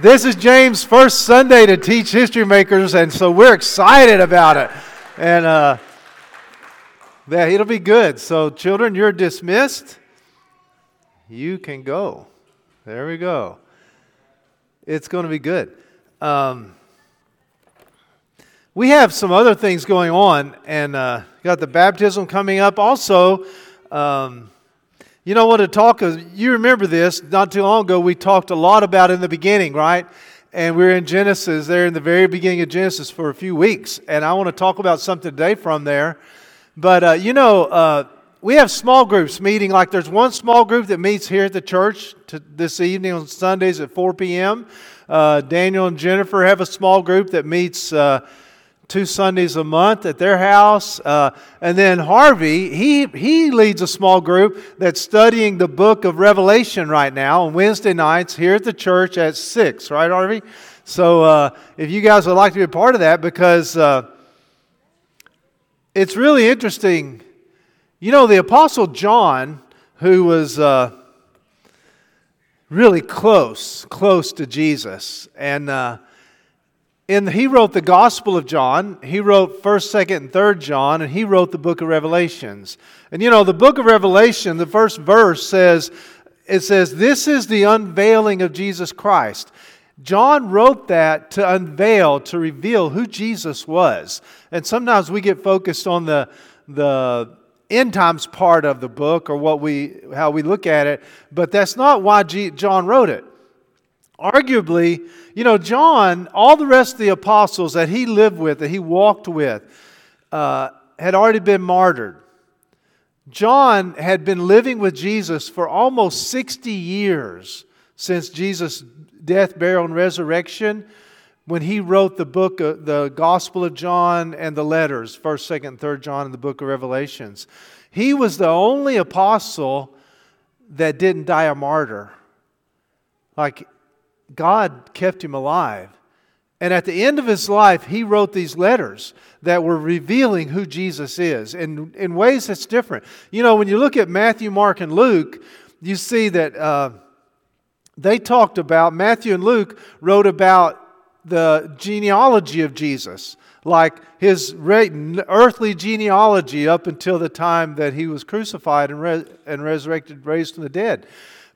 This is James' first Sunday to teach history makers, and so we're excited about it. And uh, yeah, it'll be good. So, children, you're dismissed. You can go. There we go. It's going to be good. Um, we have some other things going on, and uh, got the baptism coming up. Also, um, you know what to talk of? you remember this not too long ago we talked a lot about in the beginning, right? And we are in Genesis there in the very beginning of Genesis for a few weeks, and I want to talk about something today from there. But uh, you know, uh, we have small groups meeting. Like there's one small group that meets here at the church to, this evening on Sundays at 4 p.m. Uh, Daniel and Jennifer have a small group that meets uh, two Sundays a month at their house. Uh, and then Harvey, he, he leads a small group that's studying the book of Revelation right now on Wednesday nights here at the church at 6, right, Harvey? So uh, if you guys would like to be a part of that, because uh, it's really interesting. You know, the Apostle John, who was uh, really close, close to Jesus, and uh, in, he wrote the Gospel of John. He wrote 1st, 2nd, and 3rd John, and he wrote the book of Revelations. And you know, the book of Revelation, the first verse says, it says, This is the unveiling of Jesus Christ. John wrote that to unveil, to reveal who Jesus was. And sometimes we get focused on the, the end times part of the book or what we, how we look at it, but that's not why G, John wrote it arguably, you know, John, all the rest of the apostles that he lived with, that he walked with, uh, had already been martyred. John had been living with Jesus for almost 60 years since Jesus' death, burial, and resurrection when he wrote the book, the Gospel of John and the letters, 1st, 2nd, 3rd John, and the book of Revelations. He was the only apostle that didn't die a martyr. Like God kept him alive. And at the end of his life, he wrote these letters that were revealing who Jesus is in, in ways that's different. You know, when you look at Matthew, Mark, and Luke, you see that uh, they talked about, Matthew and Luke wrote about the genealogy of Jesus, like his earthly genealogy up until the time that he was crucified and, re- and resurrected, raised from the dead.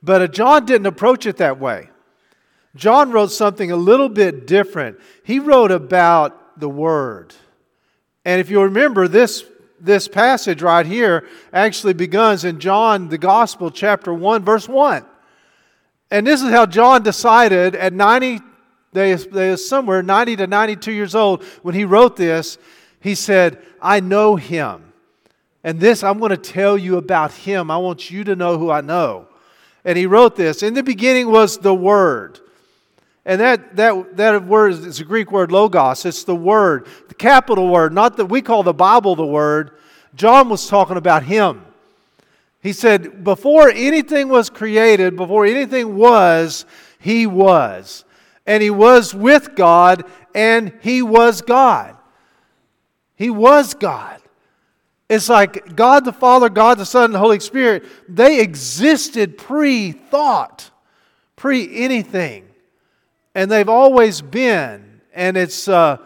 But uh, John didn't approach it that way. John wrote something a little bit different. He wrote about the Word. And if you remember, this, this passage right here actually begins in John, the Gospel, chapter 1, verse 1. And this is how John decided at 90, they, they somewhere 90 to 92 years old, when he wrote this, he said, I know him. And this, I'm going to tell you about him. I want you to know who I know. And he wrote this In the beginning was the Word and that, that, that word is a Greek word logos. It's the word, the capital word, not that we call the Bible the word. John was talking about him. He said, before anything was created, before anything was, he was. And he was with God, and he was God. He was God. It's like God the Father, God the Son, and the Holy Spirit, they existed pre thought, pre anything and they've always been. And it's, uh,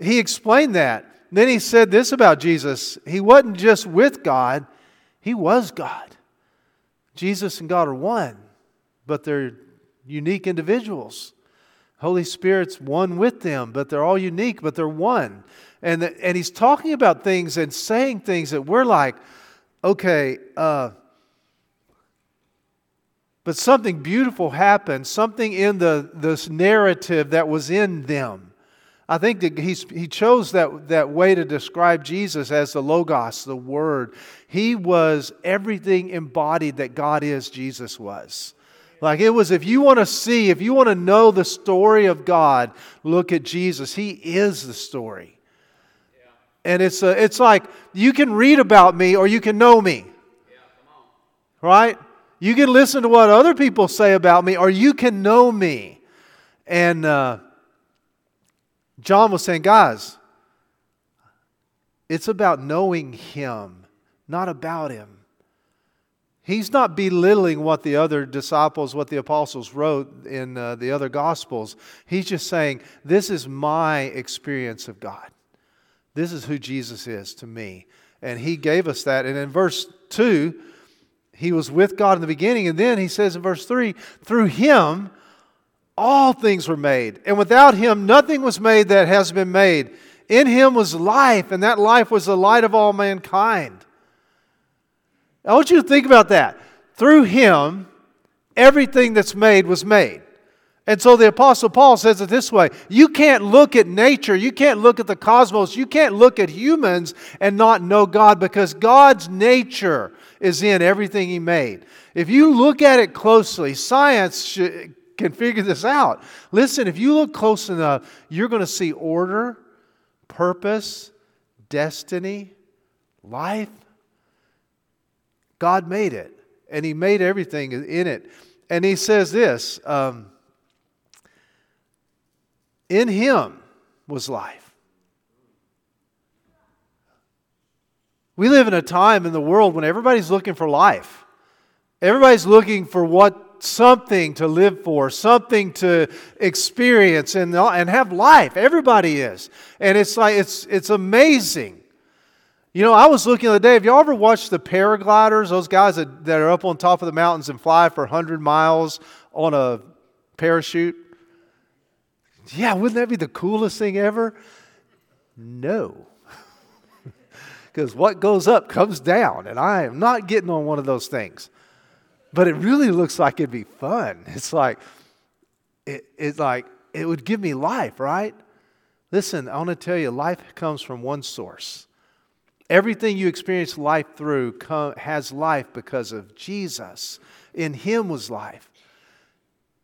he explained that. Then he said this about Jesus He wasn't just with God, he was God. Jesus and God are one, but they're unique individuals. Holy Spirit's one with them, but they're all unique, but they're one. And, and he's talking about things and saying things that we're like, okay, uh, but something beautiful happened, something in the, this narrative that was in them. I think that he's, he chose that, that way to describe Jesus as the Logos, the Word. He was everything embodied that God is, Jesus was. Like it was, if you want to see, if you want to know the story of God, look at Jesus. He is the story. And it's, a, it's like you can read about me or you can know me. Yeah, right? You can listen to what other people say about me, or you can know me. And uh, John was saying, guys, it's about knowing Him, not about Him. He's not belittling what the other disciples, what the apostles wrote in uh, the other gospels. He's just saying, This is my experience of God. This is who Jesus is to me. And he gave us that. And in verse 2, he was with God in the beginning. And then he says in verse 3, Through him, all things were made. And without him, nothing was made that has been made. In him was life, and that life was the light of all mankind. I want you to think about that. Through him, everything that's made was made. And so the Apostle Paul says it this way You can't look at nature, you can't look at the cosmos, you can't look at humans and not know God because God's nature is in everything He made. If you look at it closely, science can figure this out. Listen, if you look close enough, you're going to see order, purpose, destiny, life. God made it, and He made everything in it. And He says this um, In Him was life. We live in a time in the world when everybody's looking for life. Everybody's looking for what something to live for, something to experience and, and have life. Everybody is. And it's like it's it's amazing you know, I was looking the other day. Have y'all ever watched the paragliders? Those guys that, that are up on top of the mountains and fly for 100 miles on a parachute? Yeah, wouldn't that be the coolest thing ever? No. Because what goes up comes down, and I am not getting on one of those things. But it really looks like it'd be fun. It's like, it, it's like, it would give me life, right? Listen, I want to tell you, life comes from one source Everything you experience life through come, has life because of Jesus. In Him was life,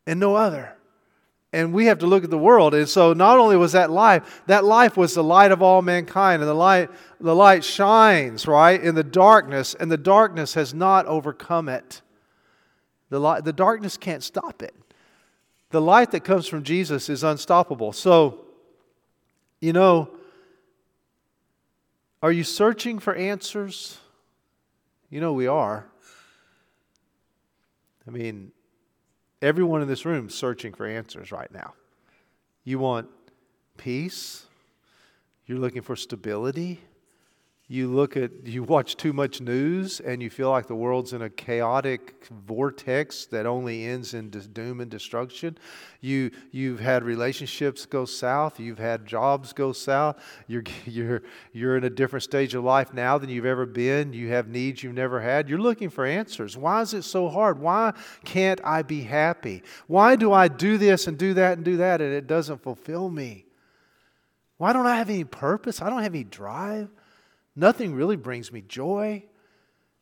and no other. And we have to look at the world. And so, not only was that life, that life was the light of all mankind. And the light, the light shines, right, in the darkness, and the darkness has not overcome it. The, light, the darkness can't stop it. The light that comes from Jesus is unstoppable. So, you know, are you searching for answers? You know we are. I mean, everyone in this room is searching for answers right now. You want peace? You're looking for stability? You look at you watch too much news and you feel like the world's in a chaotic vortex that only ends in doom and destruction you you've had relationships go south you've had jobs go south you're you're you're in a different stage of life now than you've ever been you have needs you've never had you're looking for answers. Why is it so hard? Why can't i be happy? Why do i do this and do that and do that and it doesn't fulfill me? Why don't i have any purpose? I don't have any drive Nothing really brings me joy.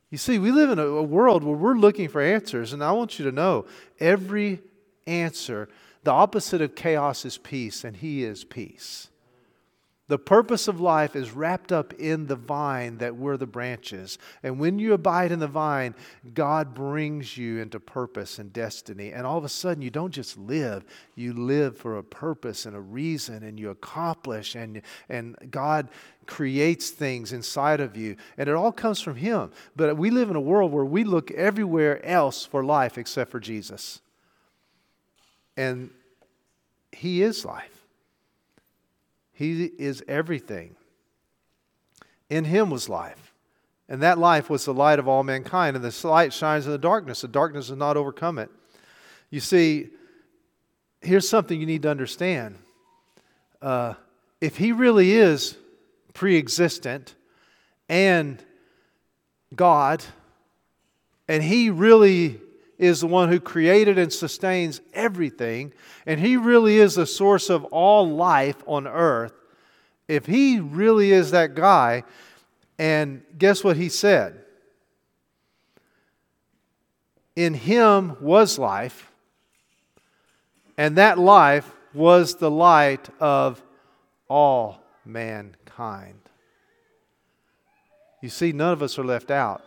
You see, we live in a, a world where we're looking for answers, and I want you to know every answer, the opposite of chaos is peace, and He is peace. The purpose of life is wrapped up in the vine that we're the branches. And when you abide in the vine, God brings you into purpose and destiny. And all of a sudden, you don't just live, you live for a purpose and a reason, and you accomplish, and, and God creates things inside of you. And it all comes from Him. But we live in a world where we look everywhere else for life except for Jesus. And He is life. He is everything. In him was life. And that life was the light of all mankind. And the light shines in the darkness. The darkness does not overcome it. You see, here's something you need to understand. Uh, if he really is pre existent and God, and he really is the one who created and sustains everything, and He really is the source of all life on earth, if He really is that guy, and guess what He said? In Him was life, and that life was the light of all mankind. You see, none of us are left out.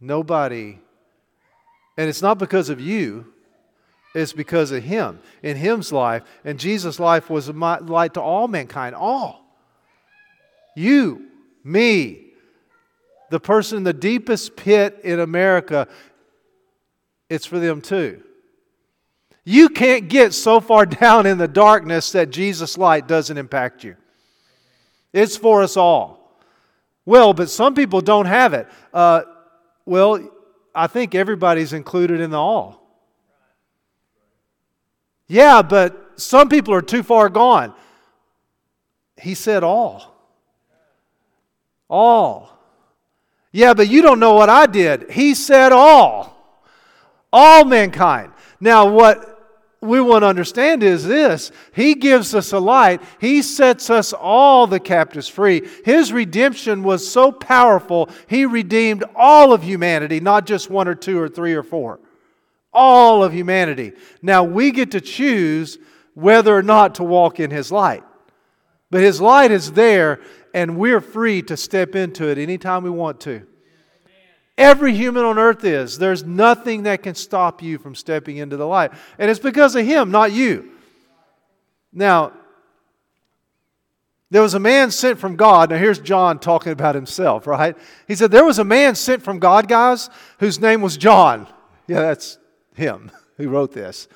Nobody and it's not because of you, it's because of Him. In Him's life, and Jesus' life was a light to all mankind, all. You, me, the person in the deepest pit in America, it's for them too. You can't get so far down in the darkness that Jesus' light doesn't impact you. It's for us all. Well, but some people don't have it. Uh, well, I think everybody's included in the all. Yeah, but some people are too far gone. He said all. All. Yeah, but you don't know what I did. He said all. All mankind. Now, what we want to understand is this He gives us a light, He sets us all the captives free. His redemption was so powerful, He redeemed all of humanity, not just one or two or three or four. All of humanity. Now we get to choose whether or not to walk in His light. But His light is there, and we're free to step into it anytime we want to. Every human on earth is. There's nothing that can stop you from stepping into the light. And it's because of Him, not you. Now, there was a man sent from God. Now, here's John talking about himself, right? He said, There was a man sent from God, guys, whose name was John. Yeah, that's him who wrote this.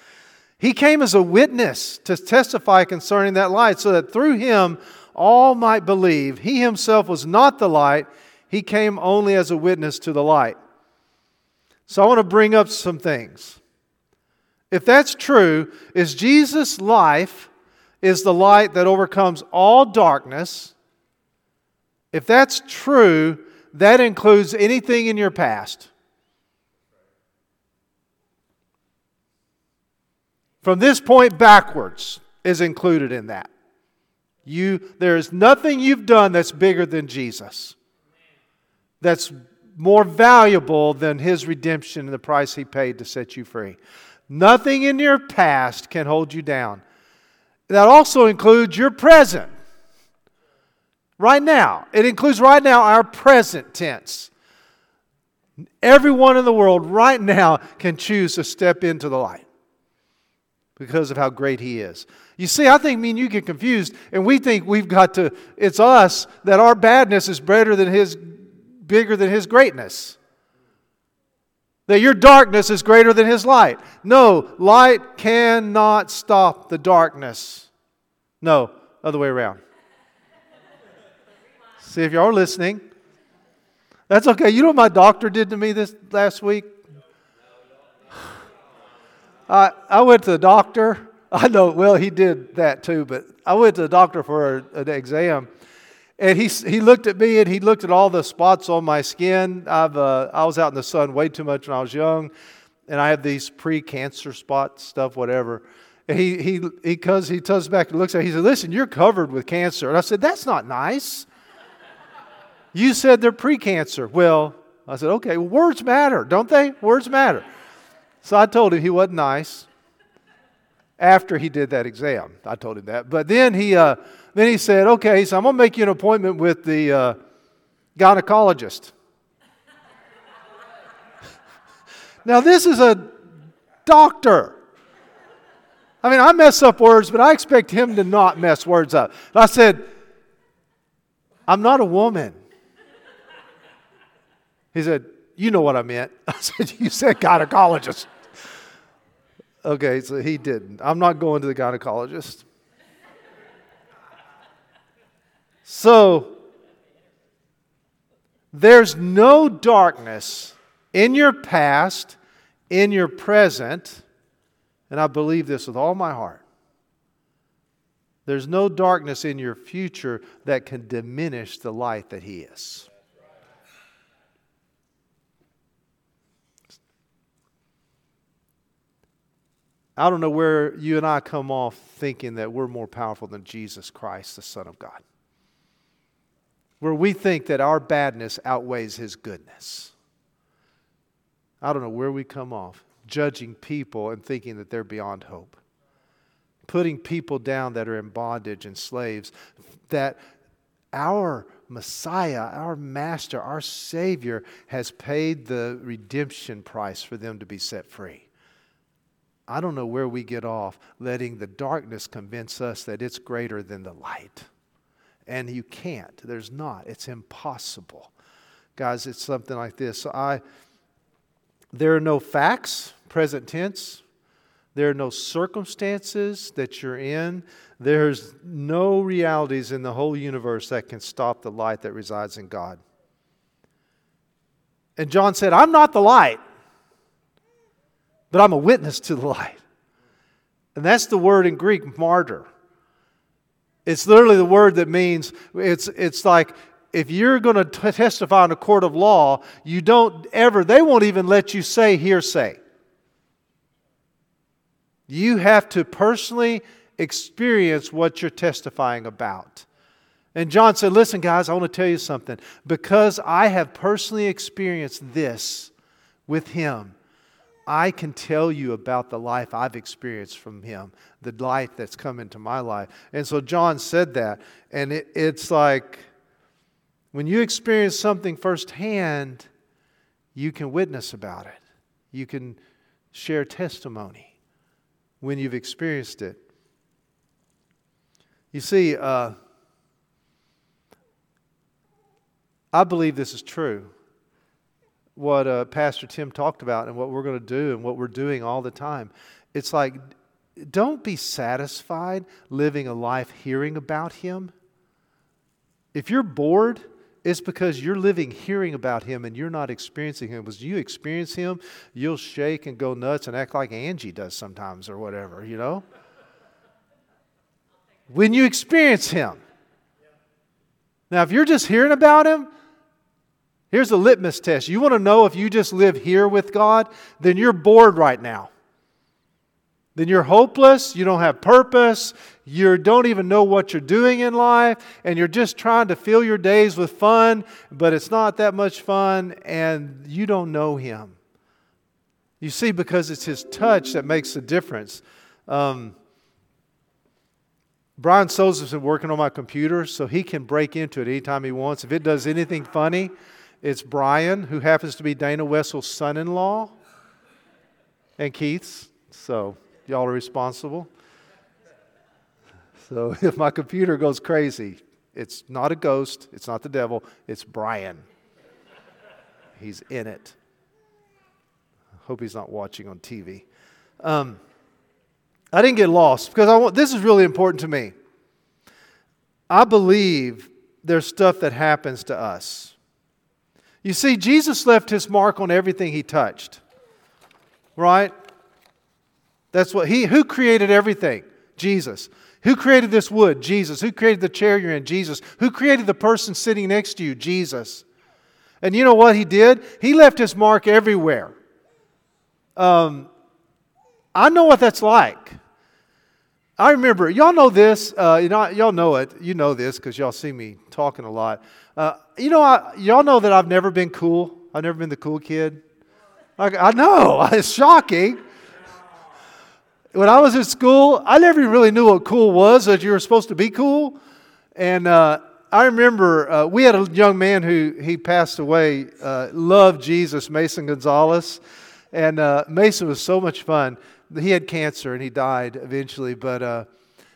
He came as a witness to testify concerning that light, so that through him all might believe. He himself was not the light he came only as a witness to the light. So I want to bring up some things. If that's true, is Jesus' life is the light that overcomes all darkness? If that's true, that includes anything in your past. From this point backwards is included in that. You, there is nothing you've done that's bigger than Jesus that's more valuable than his redemption and the price he paid to set you free. Nothing in your past can hold you down. That also includes your present. Right now. It includes right now our present tense. Everyone in the world right now can choose to step into the light because of how great He is. You see, I think me and you get confused, and we think we've got to, it's us, that our badness is better than His bigger than His greatness. That your darkness is greater than His light. No, light cannot stop the darkness. No, other way around. See if y'all are listening. That's okay. You know what my doctor did to me this last week? I, I went to the doctor. I know, well, he did that too, but I went to the doctor for an exam. And he, he looked at me and he looked at all the spots on my skin. I've, uh, I was out in the sun way too much when I was young, and I have these pre cancer spots, stuff, whatever. And he, he, he, cause he turns back and looks at me, he said, Listen, you're covered with cancer. And I said, That's not nice. you said they're pre cancer. Well, I said, Okay, well, words matter, don't they? Words matter. So I told him he wasn't nice after he did that exam. I told him that. But then he, uh, then he said, Okay, so I'm going to make you an appointment with the uh, gynecologist. now, this is a doctor. I mean, I mess up words, but I expect him to not mess words up. I said, I'm not a woman. He said, You know what I meant. I said, You said gynecologist. Okay, so he didn't. I'm not going to the gynecologist. So, there's no darkness in your past, in your present, and I believe this with all my heart. There's no darkness in your future that can diminish the light that He is. I don't know where you and I come off thinking that we're more powerful than Jesus Christ, the Son of God where we think that our badness outweighs his goodness. I don't know where we come off, judging people and thinking that they're beyond hope. Putting people down that are in bondage and slaves, that our Messiah, our Master, our Savior has paid the redemption price for them to be set free. I don't know where we get off letting the darkness convince us that it's greater than the light. And you can't. There's not. It's impossible. Guys, it's something like this. I there are no facts, present tense. There are no circumstances that you're in. There's no realities in the whole universe that can stop the light that resides in God. And John said, I'm not the light, but I'm a witness to the light. And that's the word in Greek, martyr. It's literally the word that means it's, it's like if you're going to testify in a court of law, you don't ever, they won't even let you say hearsay. You have to personally experience what you're testifying about. And John said, Listen, guys, I want to tell you something. Because I have personally experienced this with him, I can tell you about the life I've experienced from him, the life that's come into my life. And so John said that. And it, it's like when you experience something firsthand, you can witness about it, you can share testimony when you've experienced it. You see, uh, I believe this is true. What uh, Pastor Tim talked about and what we're going to do and what we're doing all the time. It's like, don't be satisfied living a life hearing about Him. If you're bored, it's because you're living hearing about Him and you're not experiencing Him. Because you experience Him, you'll shake and go nuts and act like Angie does sometimes or whatever, you know? When you experience Him. Now, if you're just hearing about Him, Here's a litmus test. You want to know if you just live here with God? Then you're bored right now. Then you're hopeless, you don't have purpose, you don't even know what you're doing in life, and you're just trying to fill your days with fun, but it's not that much fun, and you don't know Him. You see, because it's His touch that makes the difference. Um, Brian Sosa's been working on my computer, so he can break into it anytime he wants. If it does anything funny, it's Brian, who happens to be Dana Wessel's son in law, and Keith's. So, y'all are responsible. So, if my computer goes crazy, it's not a ghost, it's not the devil, it's Brian. He's in it. Hope he's not watching on TV. Um, I didn't get lost because I want, this is really important to me. I believe there's stuff that happens to us you see, Jesus left his mark on everything he touched. Right? That's what he who created everything? Jesus. Who created this wood? Jesus. Who created the chair you're in? Jesus. Who created the person sitting next to you? Jesus. And you know what he did? He left his mark everywhere. Um, I know what that's like. I remember, y'all know this, uh, you know, y'all know it. You know this because y'all see me talking a lot. Uh, you know, I, y'all know that I've never been cool. I've never been the cool kid. I, I know, it's shocking. When I was in school, I never really knew what cool was, that you were supposed to be cool. And uh, I remember uh, we had a young man who he passed away, uh, loved Jesus, Mason Gonzalez. And uh, Mason was so much fun. He had cancer and he died eventually. But uh,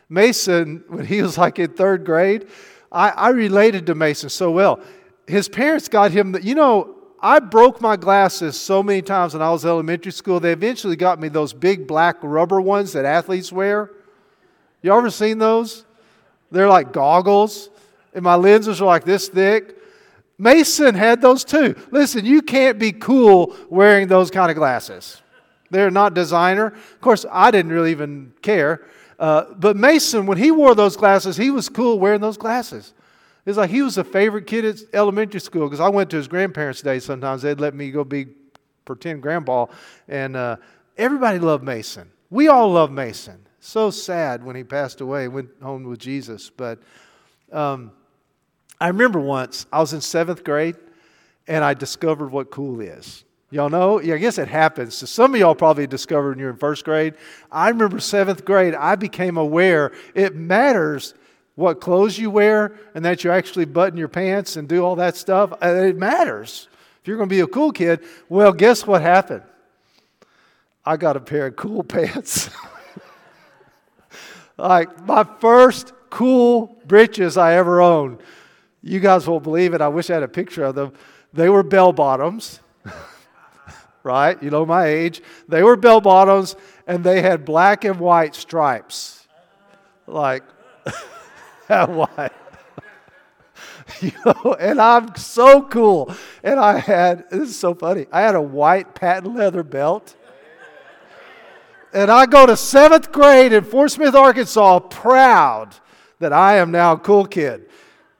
Mason, when he was like in third grade, I, I related to Mason so well. His parents got him, the, you know, I broke my glasses so many times when I was elementary school. They eventually got me those big black rubber ones that athletes wear. You ever seen those? They're like goggles, and my lenses are like this thick. Mason had those too. Listen, you can't be cool wearing those kind of glasses. They're not designer. Of course, I didn't really even care. Uh, but Mason, when he wore those glasses, he was cool wearing those glasses. It's like he was a favorite kid at elementary school because I went to his grandparents' day sometimes. They'd let me go be pretend grandpa. And uh, everybody loved Mason. We all love Mason. So sad when he passed away, went home with Jesus. But um, I remember once I was in seventh grade and I discovered what cool is. Y'all know? Yeah, I guess it happens. So some of y'all probably discovered when you're in first grade. I remember seventh grade, I became aware it matters what clothes you wear and that you actually button your pants and do all that stuff. Uh, it matters. If you're going to be a cool kid, well, guess what happened? I got a pair of cool pants. like my first cool breeches I ever owned. You guys won't believe it. I wish I had a picture of them. They were bell bottoms, right? You know my age. They were bell bottoms, and they had black and white stripes. Like, that white. you know, and I'm so cool. And I had, this is so funny, I had a white patent leather belt. And I go to seventh grade in Fort Smith, Arkansas, proud that I am now a cool kid.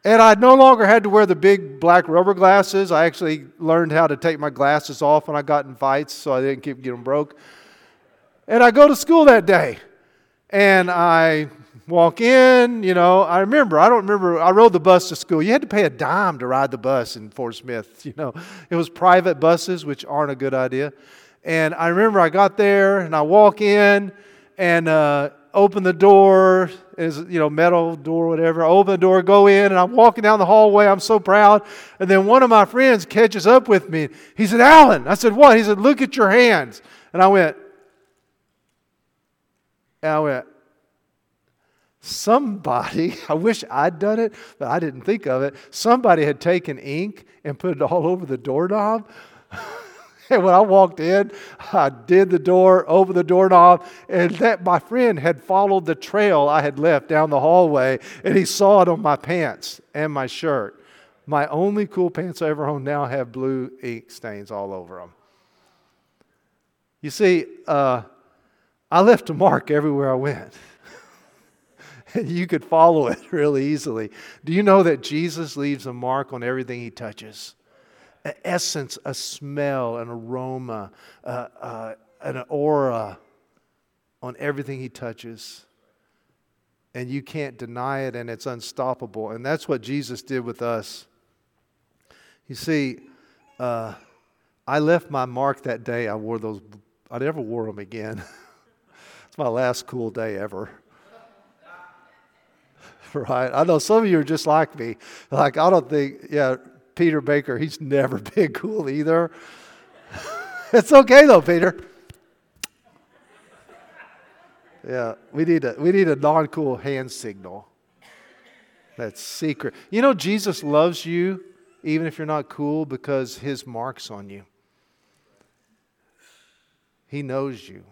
And I no longer had to wear the big black rubber glasses. I actually learned how to take my glasses off when I got in fights so I didn't keep getting broke. And I go to school that day. And I walk in, you know. I remember, I don't remember, I rode the bus to school. You had to pay a dime to ride the bus in Fort Smith, you know. It was private buses, which aren't a good idea. And I remember I got there and I walk in and uh, open the door, is you know, metal door, whatever. I open the door, go in, and I'm walking down the hallway. I'm so proud. And then one of my friends catches up with me. He said, Alan. I said, What? He said, Look at your hands. And I went, and I went, somebody, I wish I'd done it, but I didn't think of it. Somebody had taken ink and put it all over the doorknob. and when I walked in, I did the door, opened the doorknob, and that my friend had followed the trail I had left down the hallway, and he saw it on my pants and my shirt. My only cool pants I ever owned now have blue ink stains all over them. You see, uh, I left a mark everywhere I went. And you could follow it really easily. Do you know that Jesus leaves a mark on everything he touches? An essence, a smell, an aroma, uh, uh, an aura on everything he touches. And you can't deny it, and it's unstoppable. And that's what Jesus did with us. You see, uh, I left my mark that day. I wore those, I never wore them again. it's my last cool day ever. right? I know some of you are just like me. Like, I don't think, yeah, Peter Baker, he's never been cool either. it's okay though, Peter. Yeah, we need a we need a non-cool hand signal. That's secret. You know, Jesus loves you even if you're not cool because his mark's on you. He knows you.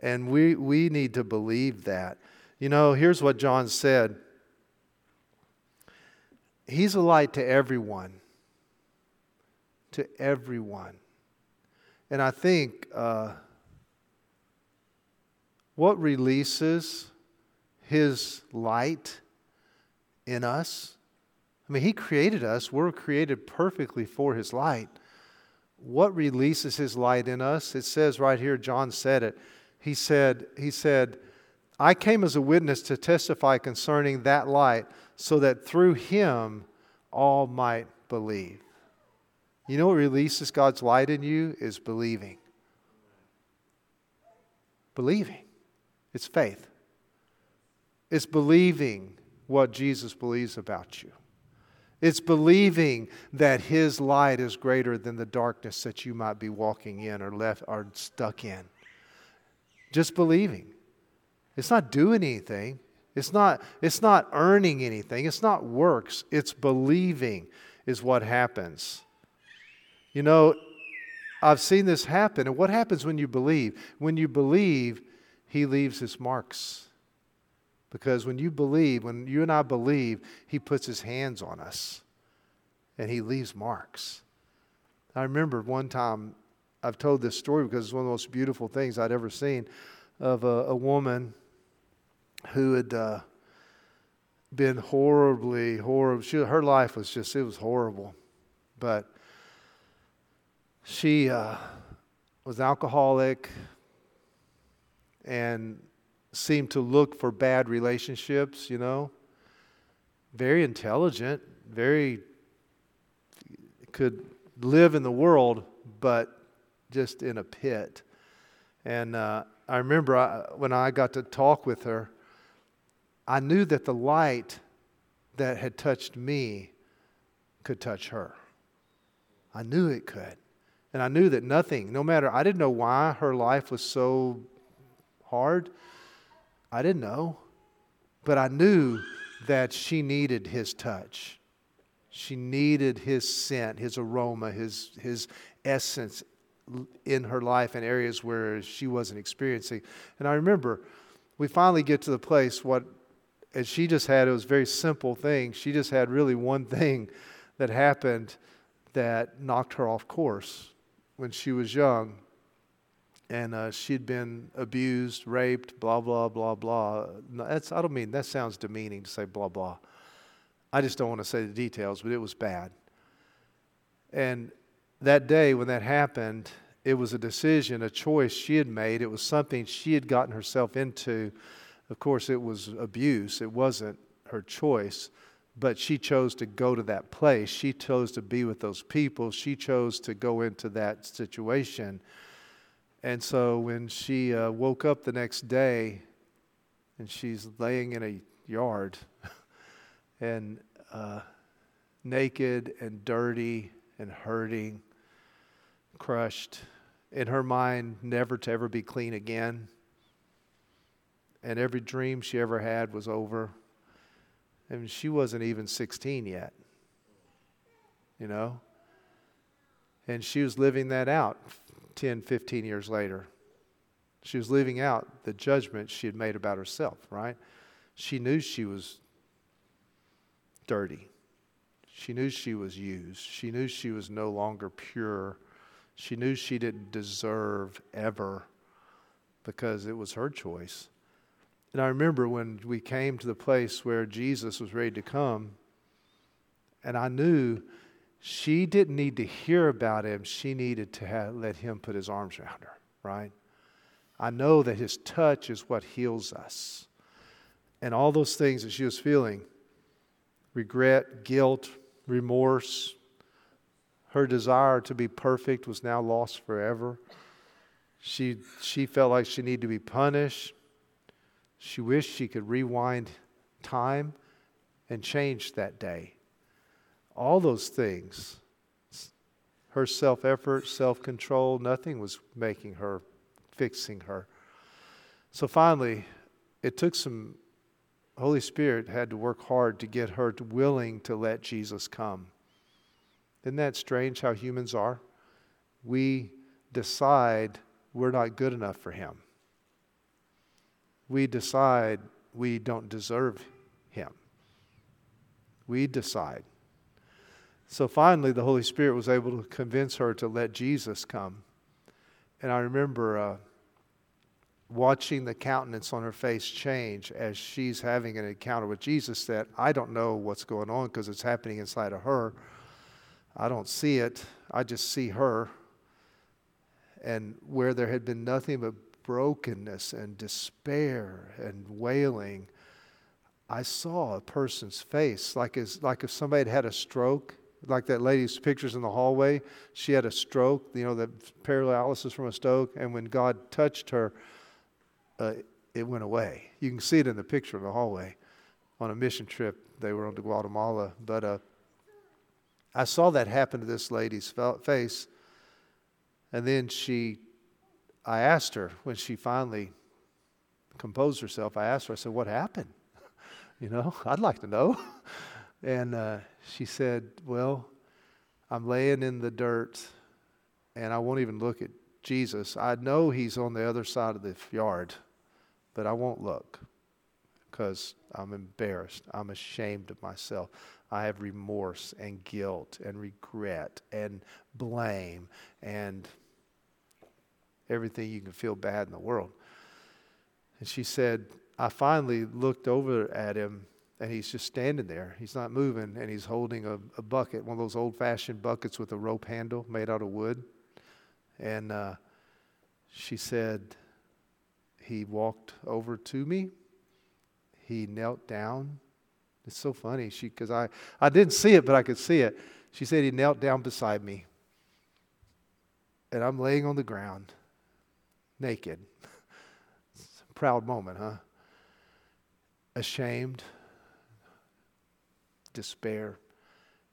And we, we need to believe that. You know, here's what John said He's a light to everyone. To everyone. And I think uh, what releases his light in us, I mean, he created us, we're created perfectly for his light. What releases his light in us? It says right here, John said it. He said, he said, I came as a witness to testify concerning that light, so that through him all might believe. You know what releases God's light in you is believing. Believing. It's faith. It's believing what Jesus believes about you. It's believing that his light is greater than the darkness that you might be walking in or left or stuck in. Just believing. It's not doing anything. It's not, it's not earning anything. It's not works. It's believing is what happens. You know, I've seen this happen. And what happens when you believe? When you believe, He leaves His marks. Because when you believe, when you and I believe, He puts His hands on us and He leaves marks. I remember one time, I've told this story because it's one of the most beautiful things I'd ever seen of a, a woman who had uh, been horribly, horrible. She, her life was just, it was horrible. But she uh, was alcoholic and seemed to look for bad relationships, you know. Very intelligent, very could live in the world, but just in a pit. And uh, I remember I, when I got to talk with her, I knew that the light that had touched me could touch her. I knew it could. And I knew that nothing, no matter, I didn't know why her life was so hard. I didn't know. But I knew that she needed his touch. She needed his scent, his aroma, his, his essence in her life in areas where she wasn't experiencing. And I remember we finally get to the place what and she just had it was very simple thing. She just had really one thing that happened that knocked her off course when she was young. And uh, she'd been abused, raped, blah, blah, blah, blah. That's, I don't mean, that sounds demeaning to say blah, blah. I just don't want to say the details, but it was bad. And that day when that happened, it was a decision, a choice she had made. It was something she had gotten herself into. Of course, it was abuse, it wasn't her choice, but she chose to go to that place. She chose to be with those people. She chose to go into that situation. And so when she uh, woke up the next day and she's laying in a yard and uh, naked and dirty and hurting, crushed, in her mind, never to ever be clean again. And every dream she ever had was over. And she wasn't even 16 yet, you know? And she was living that out 10, 15 years later. She was living out the judgment she had made about herself, right? She knew she was dirty. She knew she was used. She knew she was no longer pure. She knew she didn't deserve ever because it was her choice. And I remember when we came to the place where Jesus was ready to come, and I knew she didn't need to hear about him. She needed to have, let him put his arms around her, right? I know that his touch is what heals us. And all those things that she was feeling regret, guilt, remorse, her desire to be perfect was now lost forever. She, she felt like she needed to be punished. She wished she could rewind time and change that day. All those things, her self effort, self control, nothing was making her, fixing her. So finally, it took some, Holy Spirit had to work hard to get her to willing to let Jesus come. Isn't that strange how humans are? We decide we're not good enough for Him we decide we don't deserve Him. We decide. So finally, the Holy Spirit was able to convince her to let Jesus come. And I remember uh, watching the countenance on her face change as she's having an encounter with Jesus that I don't know what's going on because it's happening inside of her. I don't see it, I just see her. And where there had been nothing but brokenness and despair and wailing, I saw a person's face like, as, like if somebody had had a stroke, like that lady's pictures in the hallway. She had a stroke, you know, the paralysis from a stroke, and when God touched her, uh, it went away. You can see it in the picture in the hallway. On a mission trip, they were on to Guatemala, but uh, I saw that happen to this lady's face, and then she I asked her when she finally composed herself, I asked her, I said, What happened? you know, I'd like to know. and uh, she said, Well, I'm laying in the dirt and I won't even look at Jesus. I know he's on the other side of the yard, but I won't look because I'm embarrassed. I'm ashamed of myself. I have remorse and guilt and regret and blame and everything you can feel bad in the world. And she said, I finally looked over at him and he's just standing there. He's not moving and he's holding a, a bucket, one of those old fashioned buckets with a rope handle made out of wood. And uh, she said, He walked over to me. He knelt down. It's so funny because I, I didn't see it, but I could see it. She said he knelt down beside me. And I'm laying on the ground naked. proud moment, huh? Ashamed, despair.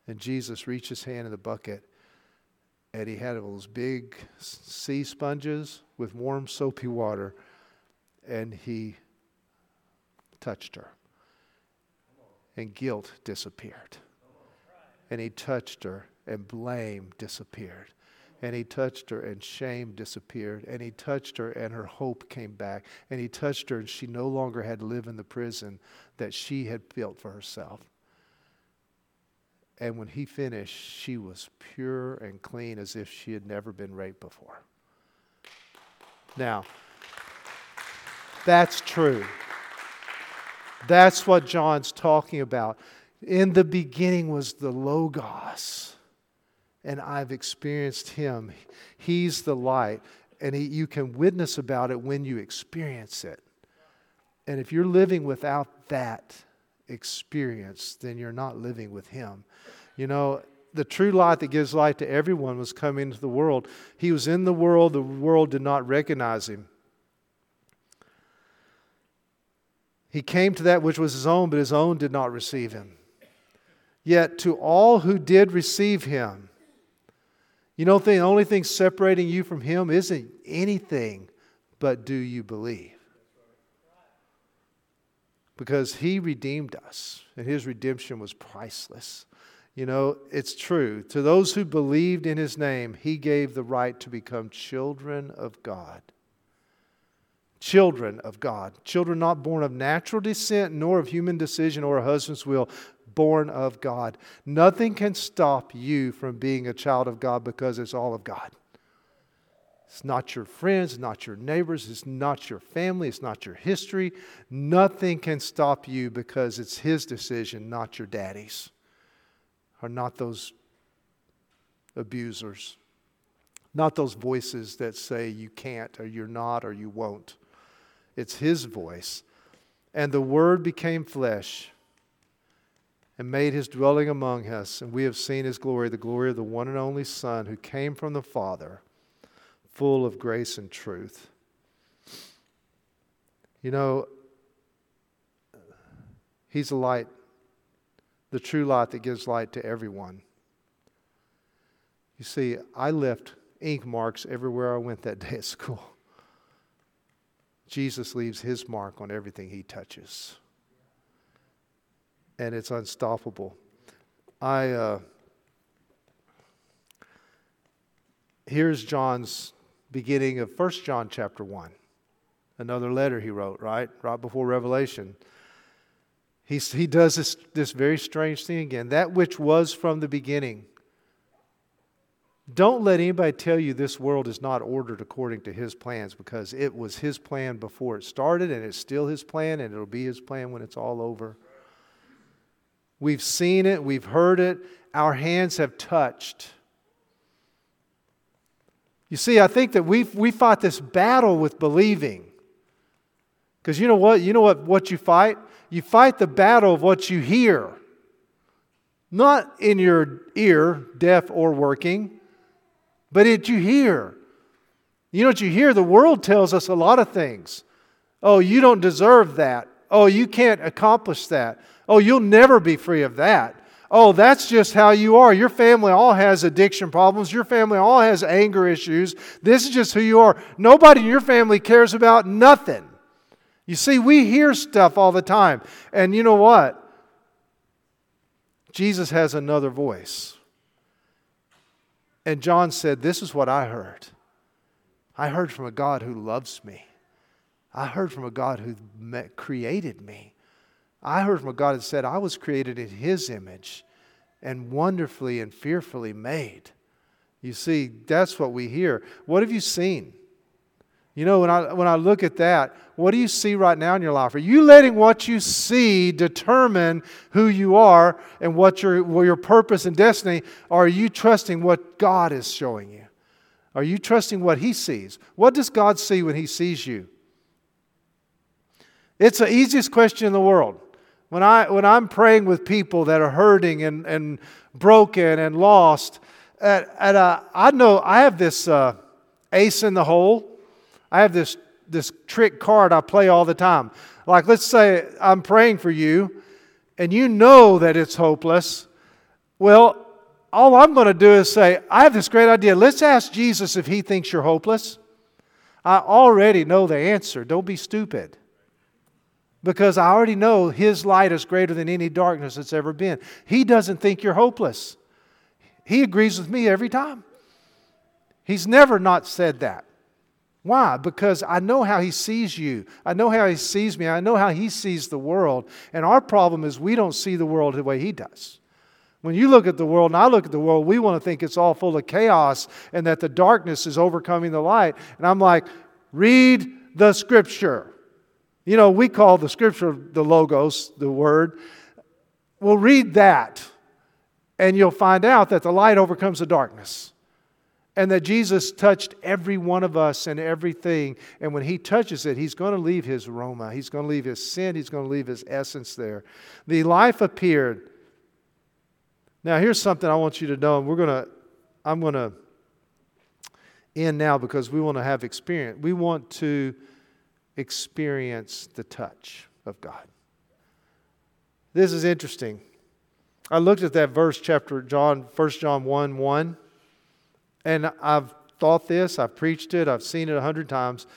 And Jesus reached his hand in the bucket, and he had those big sea sponges with warm, soapy water, and he touched her. And guilt disappeared. And he touched her, and blame disappeared. And he touched her, and shame disappeared. And he touched her, and her hope came back. And he touched her, and she no longer had to live in the prison that she had built for herself. And when he finished, she was pure and clean as if she had never been raped before. Now, that's true. That's what John's talking about. In the beginning was the Logos, and I've experienced him. He's the light, and he, you can witness about it when you experience it. And if you're living without that experience, then you're not living with him. You know, the true light that gives light to everyone was coming into the world. He was in the world, the world did not recognize him. He came to that which was his own, but his own did not receive him. Yet to all who did receive him, you know, the only thing separating you from him isn't anything but do you believe? Because he redeemed us, and his redemption was priceless. You know, it's true. To those who believed in his name, he gave the right to become children of God children of God. Children not born of natural descent, nor of human decision or a husband's will, born of God. Nothing can stop you from being a child of God because it's all of God. It's not your friends, not your neighbors, it's not your family, it's not your history. Nothing can stop you because it's His decision, not your daddy's, or not those abusers, not those voices that say you can't, or you're not, or you won't. It's His voice. And the Word became flesh and made His dwelling among us. And we have seen His glory, the glory of the one and only Son who came from the Father, full of grace and truth. You know, He's a light, the true light that gives light to everyone. You see, I left ink marks everywhere I went that day at school. Jesus leaves his mark on everything he touches. And it's unstoppable. I uh, here's John's beginning of 1 John chapter 1. Another letter he wrote, right? Right before Revelation. He, he does this, this very strange thing again. That which was from the beginning don't let anybody tell you this world is not ordered according to His plans because it was His plan before it started and it's still His plan and it'll be His plan when it's all over. We've seen it, we've heard it, our hands have touched. You see, I think that we we fought this battle with believing. Because you know what? You know what, what you fight? You fight the battle of what you hear. Not in your ear, deaf or working but did you hear? You know what you hear? The world tells us a lot of things. Oh, you don't deserve that. Oh, you can't accomplish that. Oh, you'll never be free of that. Oh, that's just how you are. Your family all has addiction problems. Your family all has anger issues. This is just who you are. Nobody in your family cares about nothing. You see, we hear stuff all the time. And you know what? Jesus has another voice. And John said, This is what I heard. I heard from a God who loves me. I heard from a God who created me. I heard from a God that said, I was created in His image and wonderfully and fearfully made. You see, that's what we hear. What have you seen? You know, when I, when I look at that, what do you see right now in your life? Are you letting what you see determine who you are and what your, what your purpose and destiny? Or are you trusting what God is showing you? Are you trusting what He sees? What does God see when He sees you? It's the easiest question in the world. When, I, when I'm praying with people that are hurting and, and broken and lost, at, at, uh, I know I have this uh, ace in the hole I have this, this trick card I play all the time. Like, let's say I'm praying for you, and you know that it's hopeless. Well, all I'm going to do is say, I have this great idea. Let's ask Jesus if he thinks you're hopeless. I already know the answer. Don't be stupid. Because I already know his light is greater than any darkness that's ever been. He doesn't think you're hopeless. He agrees with me every time. He's never not said that. Why? Because I know how he sees you. I know how he sees me. I know how he sees the world. And our problem is we don't see the world the way he does. When you look at the world and I look at the world, we want to think it's all full of chaos and that the darkness is overcoming the light. And I'm like, read the scripture. You know, we call the scripture the logos, the word. Well, read that, and you'll find out that the light overcomes the darkness and that Jesus touched every one of us and everything. And when He touches it, He's going to leave His aroma. He's going to leave His sin. He's going to leave His essence there. The life appeared. Now, here's something I want you to know, we're going to, I'm going to end now because we want to have experience. We want to experience the touch of God. This is interesting. I looked at that verse, chapter John, 1 John 1 1. And I've thought this, I've preached it, I've seen it a hundred times.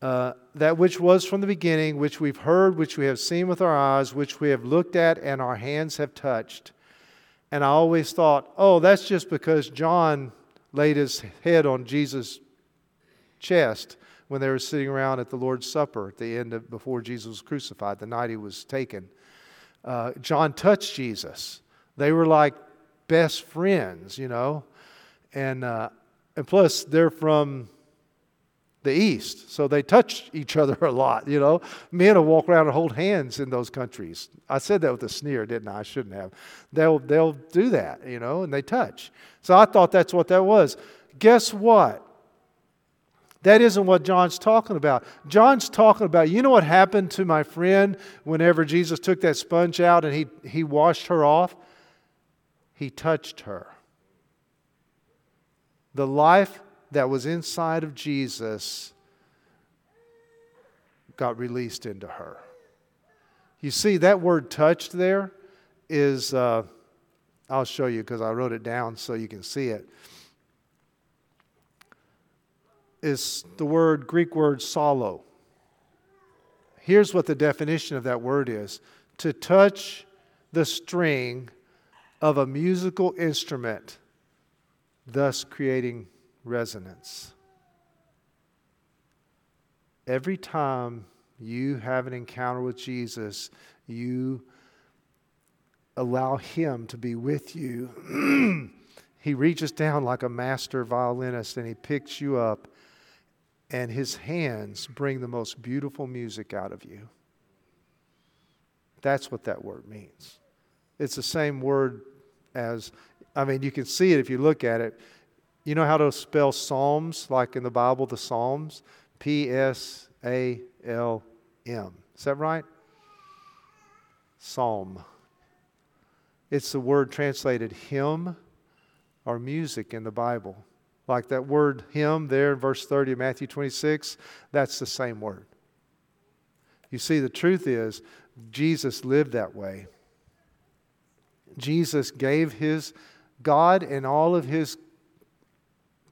Uh, that which was from the beginning, which we've heard, which we have seen with our eyes, which we have looked at, and our hands have touched. And I always thought, oh, that's just because John laid his head on Jesus' chest when they were sitting around at the Lord's Supper at the end of before Jesus was crucified, the night he was taken. Uh, John touched Jesus. They were like best friends, you know. And, uh, and plus, they're from the East, so they touch each other a lot, you know. Men will walk around and hold hands in those countries. I said that with a sneer, didn't I? I shouldn't have. They'll, they'll do that, you know, and they touch. So I thought that's what that was. Guess what? That isn't what John's talking about. John's talking about, you know what happened to my friend whenever Jesus took that sponge out and he, he washed her off? He touched her the life that was inside of Jesus got released into her. You see, that word touched there is, uh, I'll show you because I wrote it down so you can see it. Is the word, Greek word psallo. Here's what the definition of that word is to touch the string of a musical instrument thus creating resonance. Every time you have an encounter with Jesus, you allow Him to be with you. he reaches down like a master violinist and He picks you up, and His hands bring the most beautiful music out of you. That's what that word means. It's the same word as I mean, you can see it if you look at it. You know how to spell Psalms, like in the Bible, the Psalms? P S A L M. Is that right? Psalm. It's the word translated hymn or music in the Bible. Like that word hymn there in verse 30 of Matthew 26, that's the same word. You see, the truth is, Jesus lived that way. Jesus gave his God, and all of his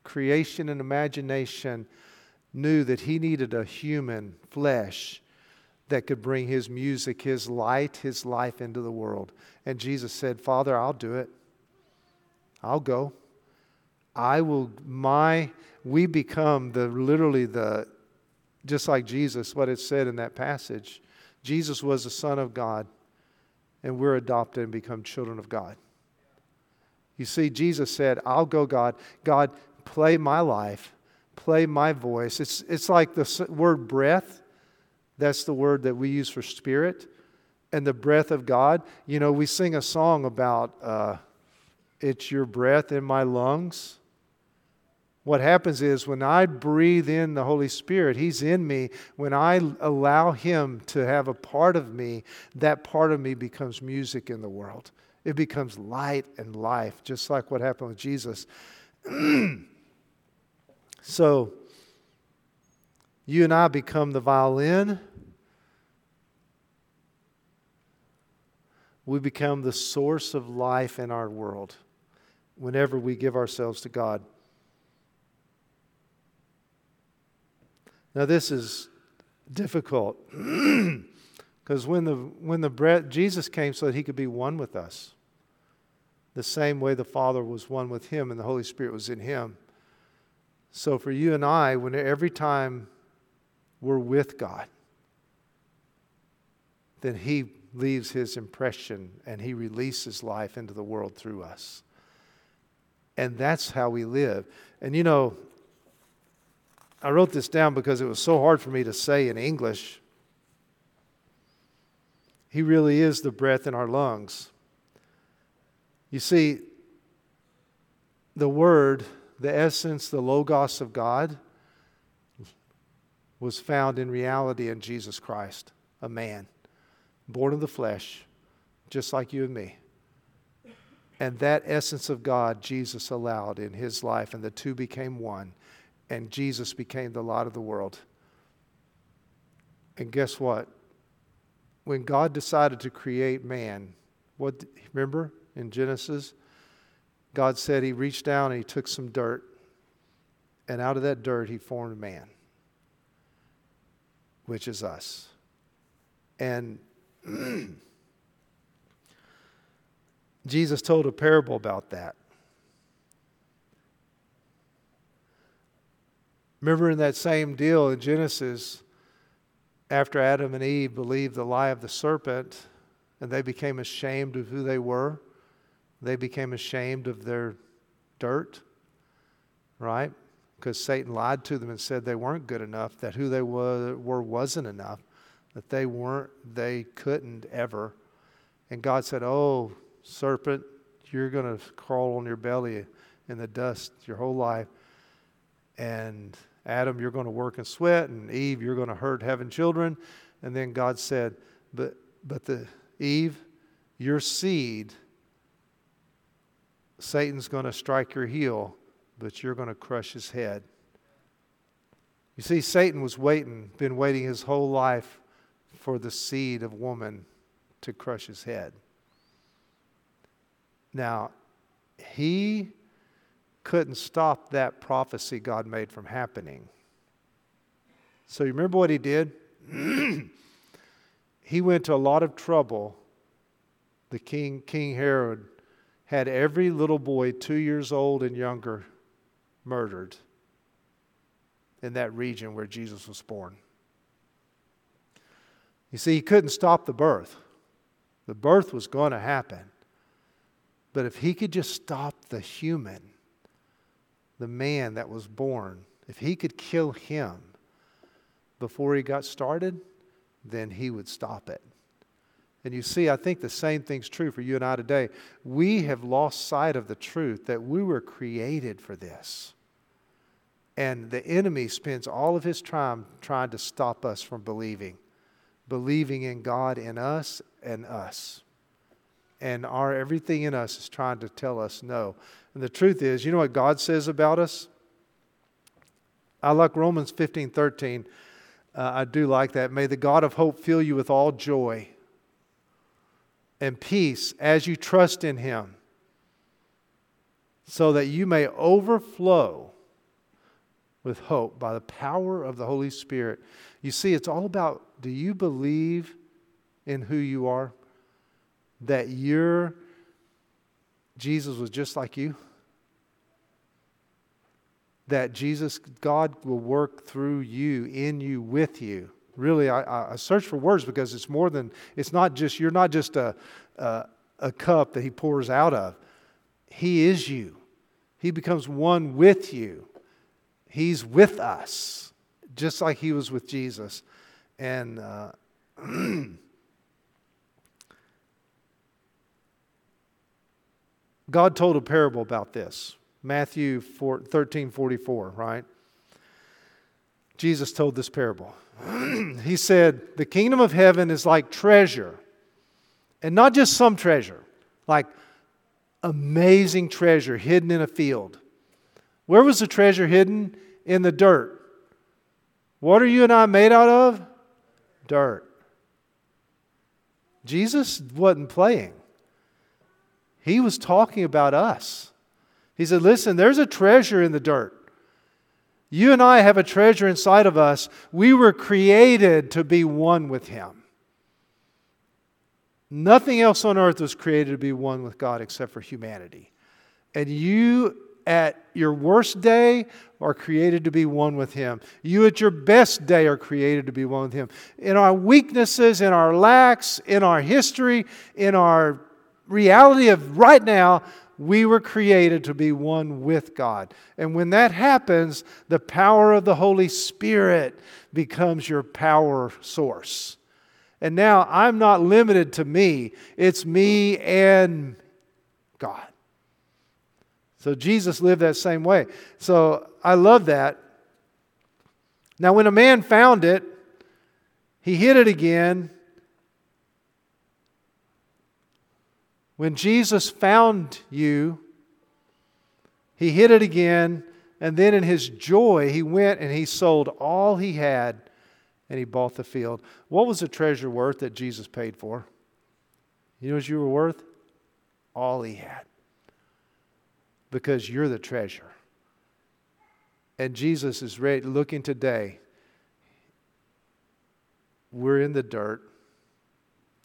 creation and imagination, knew that he needed a human flesh that could bring his music, his light, his life into the world. And Jesus said, Father, I'll do it. I'll go. I will, my, we become the literally the, just like Jesus, what it said in that passage. Jesus was the Son of God, and we're adopted and become children of God. You see, Jesus said, I'll go, God. God, play my life, play my voice. It's, it's like the word breath. That's the word that we use for spirit. And the breath of God. You know, we sing a song about uh, it's your breath in my lungs. What happens is when I breathe in the Holy Spirit, He's in me. When I allow Him to have a part of me, that part of me becomes music in the world. It becomes light and life, just like what happened with Jesus. so, you and I become the violin. We become the source of life in our world whenever we give ourselves to God. Now, this is difficult because when the, when the breath, Jesus came so that he could be one with us. the same way the Father was one with him and the Holy Spirit was in him. So for you and I, when every time we're with God, then he leaves his impression and he releases life into the world through us. And that's how we live. And you know, I wrote this down because it was so hard for me to say in English. He really is the breath in our lungs. You see, the Word, the essence, the Logos of God, was found in reality in Jesus Christ, a man, born of the flesh, just like you and me. And that essence of God, Jesus allowed in his life, and the two became one, and Jesus became the light of the world. And guess what? When God decided to create man, what remember? in Genesis, God said he reached down and he took some dirt, and out of that dirt he formed man, which is us. And Jesus told a parable about that. Remember in that same deal in Genesis, after Adam and Eve believed the lie of the serpent and they became ashamed of who they were, they became ashamed of their dirt, right? Because Satan lied to them and said they weren't good enough, that who they were, were wasn't enough, that they weren't, they couldn't ever. And God said, Oh, serpent, you're going to crawl on your belly in the dust your whole life. And Adam, you're going to work and sweat, and Eve, you're going to hurt having children. And then God said, But but the Eve, your seed Satan's going to strike your heel, but you're going to crush his head. You see, Satan was waiting, been waiting his whole life for the seed of woman to crush his head. Now, he couldn't stop that prophecy God made from happening. So, you remember what he did? he went to a lot of trouble. The king, King Herod, had every little boy two years old and younger murdered in that region where Jesus was born. You see, he couldn't stop the birth. The birth was going to happen. But if he could just stop the human, the man that was born, if he could kill him before he got started, then he would stop it. And you see, I think the same thing's true for you and I today. We have lost sight of the truth that we were created for this. And the enemy spends all of his time trying to stop us from believing, believing in God in us and us. And our everything in us is trying to tell us no. And the truth is, you know what God says about us? I like Romans 15 13. Uh, I do like that. May the God of hope fill you with all joy and peace as you trust in Him, so that you may overflow with hope by the power of the Holy Spirit. You see, it's all about do you believe in who you are? That you're, Jesus was just like you? That Jesus, God will work through you, in you, with you really, I, I search for words because it's more than, it's not just, you're not just a, a, a cup that He pours out of. He is you. He becomes one with you. He's with us, just like He was with Jesus. And uh, God told a parable about this. Matthew 4, 13 44, right? Jesus told this parable. he said, The kingdom of heaven is like treasure. And not just some treasure, like amazing treasure hidden in a field. Where was the treasure hidden? In the dirt. What are you and I made out of? Dirt. Jesus wasn't playing, he was talking about us. He said, Listen, there's a treasure in the dirt. You and I have a treasure inside of us. We were created to be one with Him. Nothing else on earth was created to be one with God except for humanity. And you, at your worst day, are created to be one with Him. You, at your best day, are created to be one with Him. In our weaknesses, in our lacks, in our history, in our reality of right now, we were created to be one with God. And when that happens, the power of the Holy Spirit becomes your power source. And now I'm not limited to me, it's me and God. So Jesus lived that same way. So I love that. Now, when a man found it, he hid it again. When Jesus found you, he hid it again, and then in his joy, he went and he sold all he had and he bought the field. What was the treasure worth that Jesus paid for? You know what you were worth? All he had. Because you're the treasure. And Jesus is ready, looking today. We're in the dirt.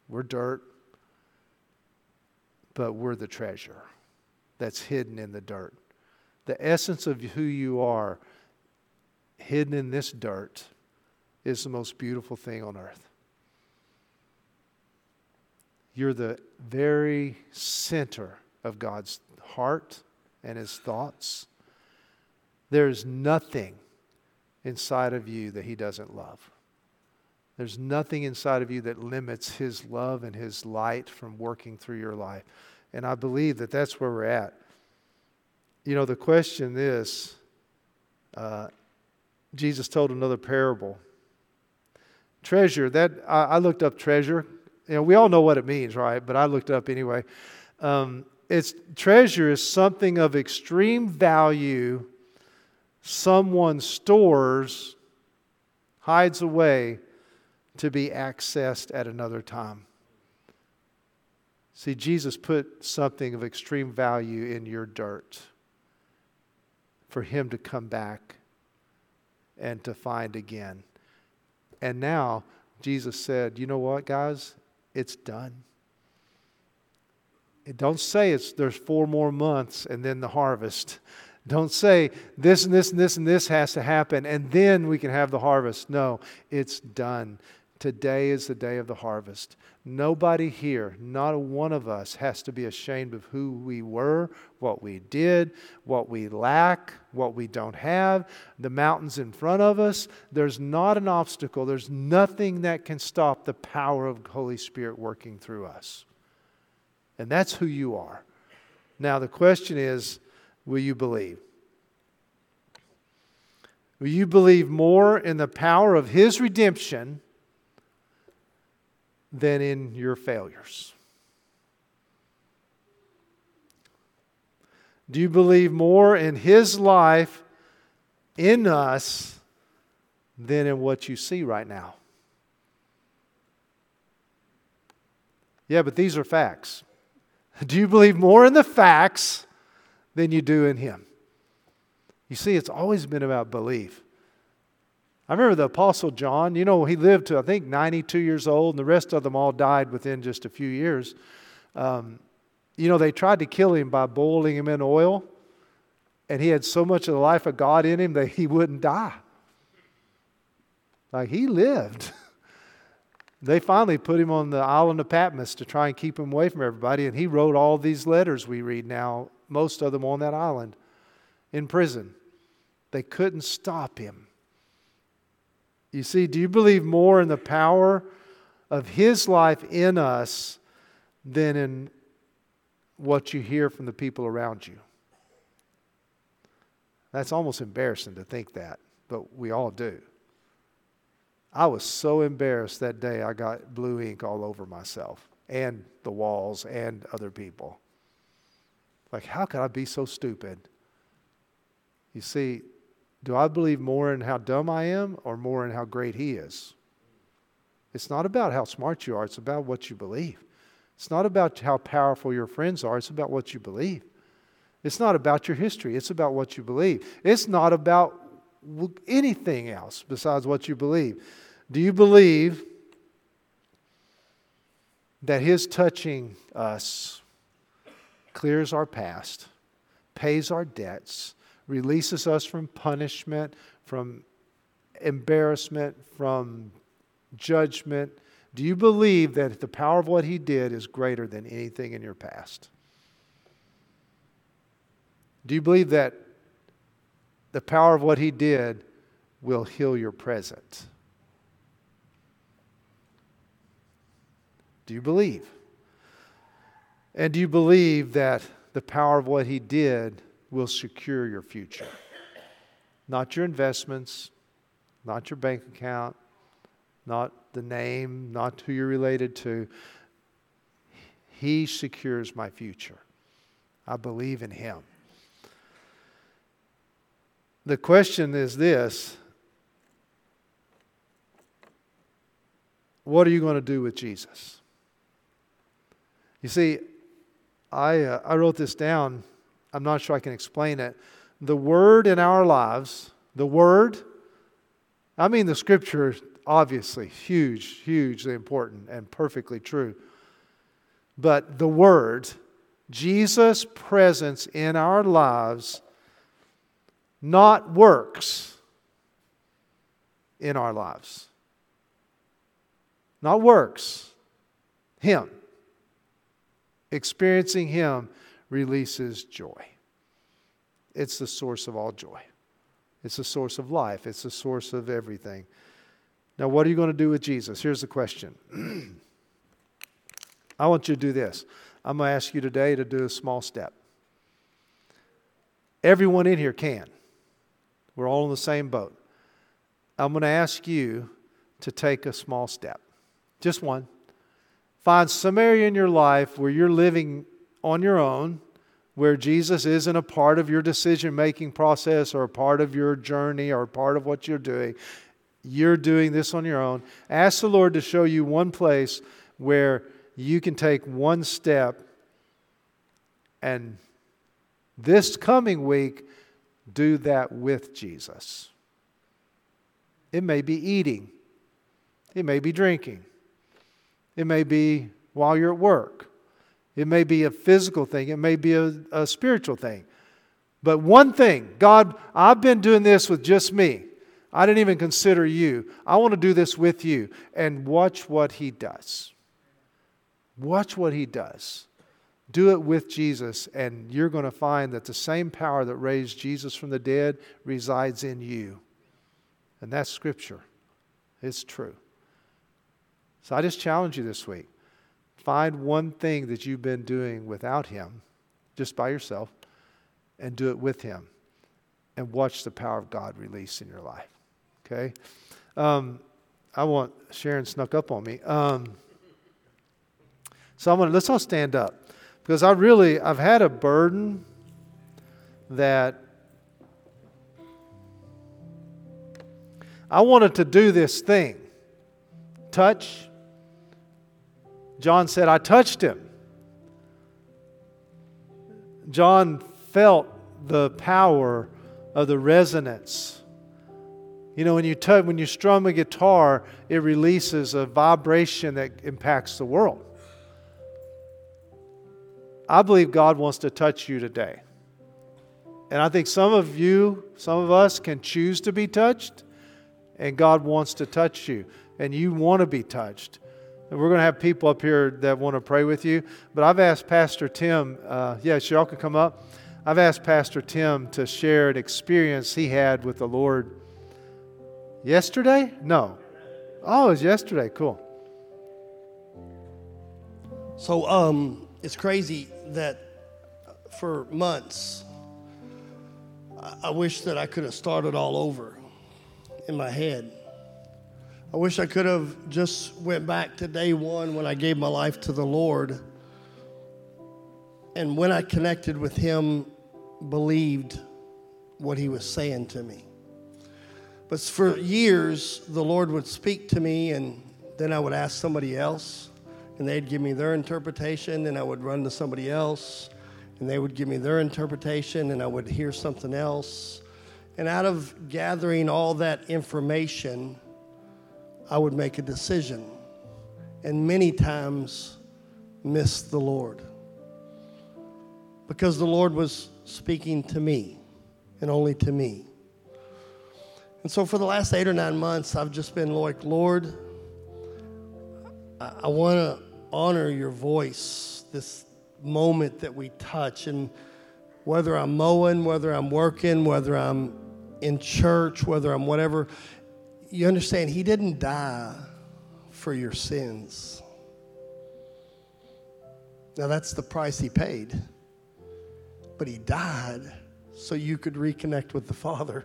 We're dirt. But we're the treasure that's hidden in the dirt. The essence of who you are, hidden in this dirt is the most beautiful thing on earth. You're the very center of God's heart and His thoughts. There's nothing inside of you that He doesn't love. There's nothing inside of you that limits His love and His light from working through your life. And I believe that that's where we're at. You know, the question is uh, Jesus told another parable Treasure, that I, I, looked up treasure. You know, we all know what it means, right? But I looked up anyway. Um, it's treasure is something of extreme value someone stores, hides away to be accessed at another time. See, Jesus put something of extreme value in your dirt for him to come back and to find again. And now Jesus said, You know what, guys? It's done. don't say it's there's four more months and then the harvest. Don't say this and this and this and this has to happen and then we can have the harvest. No, it's done. Today is the day of the harvest. Nobody here, not one of us, has to be ashamed of who we were, what we did, what we lack, what we don't have, the mountains in front of us. There's not an obstacle, there's nothing that can stop the power of Holy Spirit working through us. And that's who you are. Now, the question is will you believe? Will you believe more in the power of His redemption? Than in your failures? Do you believe more in His life in us than in what you see right now? Yeah, but these are facts. Do you believe more in the facts than you do in Him? You see, it's always been about belief. I remember the Apostle John, you know, he lived to, I think, 92 years old, and the rest of them all died within just a few years. Um, you know, they tried to kill him by boiling him in oil, and he had so much of the life of God in him that he wouldn't die. Like, he lived. they finally put him on the island of Patmos to try and keep him away from everybody, and he wrote all these letters we read now, most of them on that island in prison. They couldn't stop him. You see, do you believe more in the power of His life in us than in what you hear from the people around you? That's almost embarrassing to think that, but we all do. I was so embarrassed that day I got blue ink all over myself and the walls and other people. Like, how could I be so stupid? You see, do I believe more in how dumb I am or more in how great He is? It's not about how smart you are, it's about what you believe. It's not about how powerful your friends are, it's about what you believe. It's not about your history, it's about what you believe. It's not about anything else besides what you believe. Do you believe that His touching us clears our past, pays our debts, releases us from punishment, from embarrassment, from judgment. Do you believe that the power of what He did is greater than anything in your past? Do you believe that the power of what He did will heal your present? Do you believe? And do you believe that the power of what He did will secure your future? Not your investments, not your bank account, not the name, not who you're related to. He secures my future. I believe in Him. The question is this What are you going to do with Jesus? You see, I, uh, I wrote this down. I'm not sure I can explain it. The Word in our lives, the Word, I mean the Scripture, obviously, huge, hugely important and perfectly true. But the Word, Jesus' presence in our lives, not works in our lives. Not works. Him. Experiencing Him releases joy. It's the source of all joy. It's the source of life. It's the source of everything. Now, what are you going to do with Jesus? Here's the question. I want you to do this. I'm going to ask you today to do a small step. Everyone in here can. We're all in the same boat. I'm going to ask you to take a small step, just one. Find some area in your life where you're living on your own, where Jesus isn't a part of your decision making process or a part of your journey or part of what you're doing. You're doing this on your own. Ask the Lord to show you one place where you can take one step and this coming week do that with Jesus. It may be eating, it may be drinking, it may be while you're at work, it may be a physical thing, it may be a, a spiritual thing. But one thing, God, I've been doing this with just me. I didn't even consider you. I want to do this with you. And watch what He does. Watch what He does. Do it with Jesus, and you're going to find that the same power that raised Jesus from the dead resides in you. And that's Scripture. It's true. So I just challenge you this week find one thing that you've been doing without Him, just by yourself, and do it with Him. And watch the power of God release in your life. Okay? Um, I want Sharon snuck up on me. Um, so I'm gonna let's all stand up. Because I really, I've had a burden that I wanted to do this thing touch. John said, I touched him. John felt the power of the resonance. You know, when you, touch, when you strum a guitar, it releases a vibration that impacts the world. I believe God wants to touch you today. And I think some of you, some of us can choose to be touched, and God wants to touch you, and you want to be touched. We're going to have people up here that want to pray with you. But I've asked Pastor Tim, uh, yes, y'all can come up. I've asked Pastor Tim to share an experience he had with the Lord yesterday? No. Oh, it was yesterday. Cool. So, um, it's crazy that for months, I wish that I could have started all over in my head. I wish I could have just went back to day one when I gave my life to the Lord. And when I connected with Him, believed what He was saying to me. But for years, the Lord would speak to me, and then I would ask somebody else and they'd give me their interpretation, and I would run to somebody else, and they would give me their interpretation, and I would hear something else. And out of gathering all that information, I would make a decision. And many times miss the Lord. Because the Lord was speaking to me and only to me. And so for the last eight or nine months, I've just been like, Lord, I, I want to honor your voice, this moment that we touch. And whether I'm mowing, whether I'm working, whether I'm in church, whether I'm whatever, you understand, He didn't die for your sins. Now, that's the price He paid. But He died so you could reconnect with the Father.